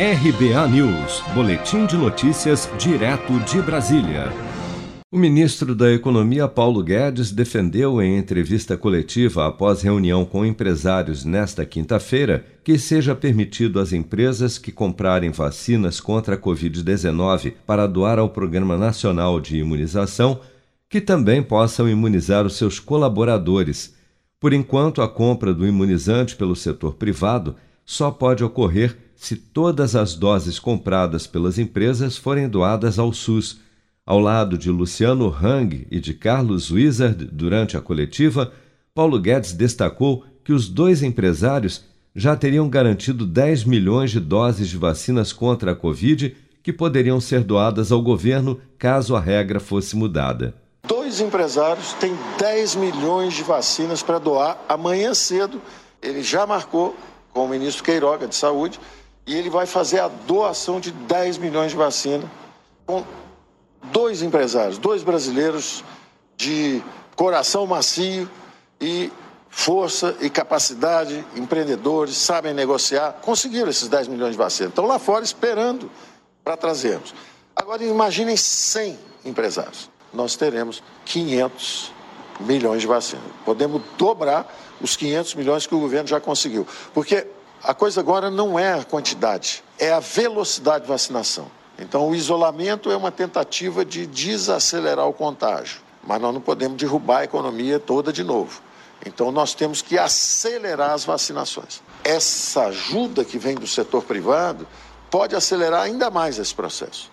RBA News, Boletim de Notícias, direto de Brasília. O ministro da Economia, Paulo Guedes, defendeu em entrevista coletiva após reunião com empresários nesta quinta-feira que seja permitido às empresas que comprarem vacinas contra a Covid-19 para doar ao Programa Nacional de Imunização que também possam imunizar os seus colaboradores. Por enquanto, a compra do imunizante pelo setor privado só pode ocorrer se todas as doses compradas pelas empresas forem doadas ao SUS. Ao lado de Luciano Hang e de Carlos Wizard durante a coletiva, Paulo Guedes destacou que os dois empresários já teriam garantido 10 milhões de doses de vacinas contra a Covid que poderiam ser doadas ao governo caso a regra fosse mudada. Dois empresários têm 10 milhões de vacinas para doar amanhã cedo. Ele já marcou com o ministro Queiroga de Saúde e ele vai fazer a doação de 10 milhões de vacina com dois empresários, dois brasileiros de coração macio e força e capacidade, empreendedores, sabem negociar, conseguiram esses 10 milhões de vacinas. Estão lá fora esperando para trazermos. Agora imaginem 100 empresários. Nós teremos 500 milhões de vacinas. Podemos dobrar os 500 milhões que o governo já conseguiu. Porque a coisa agora não é a quantidade, é a velocidade de vacinação. Então, o isolamento é uma tentativa de desacelerar o contágio, mas nós não podemos derrubar a economia toda de novo. Então, nós temos que acelerar as vacinações. Essa ajuda que vem do setor privado pode acelerar ainda mais esse processo.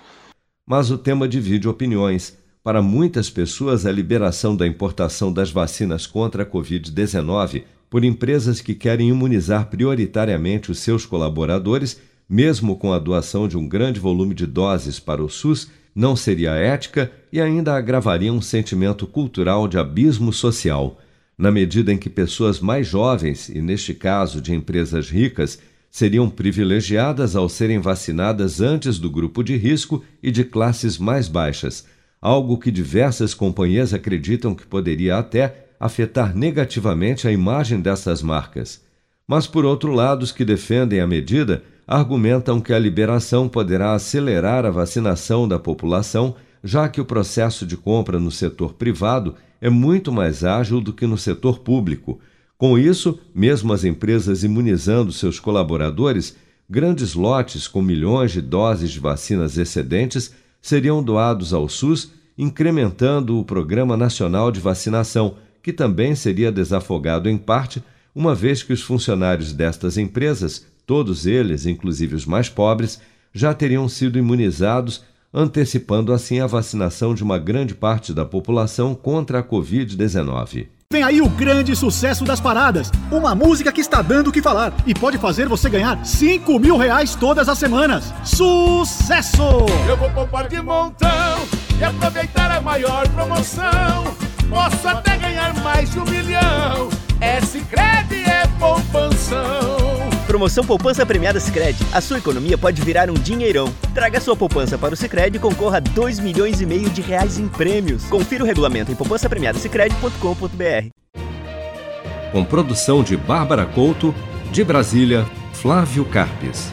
Mas o tema divide opiniões. Para muitas pessoas, a liberação da importação das vacinas contra a Covid-19 por empresas que querem imunizar prioritariamente os seus colaboradores, mesmo com a doação de um grande volume de doses para o SUS, não seria ética e ainda agravaria um sentimento cultural de abismo social, na medida em que pessoas mais jovens, e neste caso de empresas ricas, seriam privilegiadas ao serem vacinadas antes do grupo de risco e de classes mais baixas, algo que diversas companhias acreditam que poderia até afetar negativamente a imagem dessas marcas. Mas, por outro lado, os que defendem a medida argumentam que a liberação poderá acelerar a vacinação da população, já que o processo de compra no setor privado é muito mais ágil do que no setor público. Com isso, mesmo as empresas imunizando seus colaboradores, grandes lotes com milhões de doses de vacinas excedentes seriam doados ao SUS, incrementando o Programa Nacional de Vacinação, que também seria desafogado em parte, uma vez que os funcionários destas empresas, todos eles, inclusive os mais pobres, já teriam sido imunizados, antecipando assim a vacinação de uma grande parte da população contra a Covid-19. Vem aí o grande sucesso das paradas. Uma música que está dando o que falar e pode fazer você ganhar 5 mil reais todas as semanas. Sucesso! Eu vou poupar de montão e aproveitar a maior promoção. Posso até ganhar mais de um milhão. É Sicredi é poupanção. Promoção Poupança Premiada Sicredi. A sua economia pode virar um dinheirão. Traga sua poupança para o Sicredi e concorra a 2 milhões e meio de reais em prêmios. Confira o regulamento em poupancapremiadasicredi.com.br. Com produção de Bárbara Couto, de Brasília, Flávio Carpes.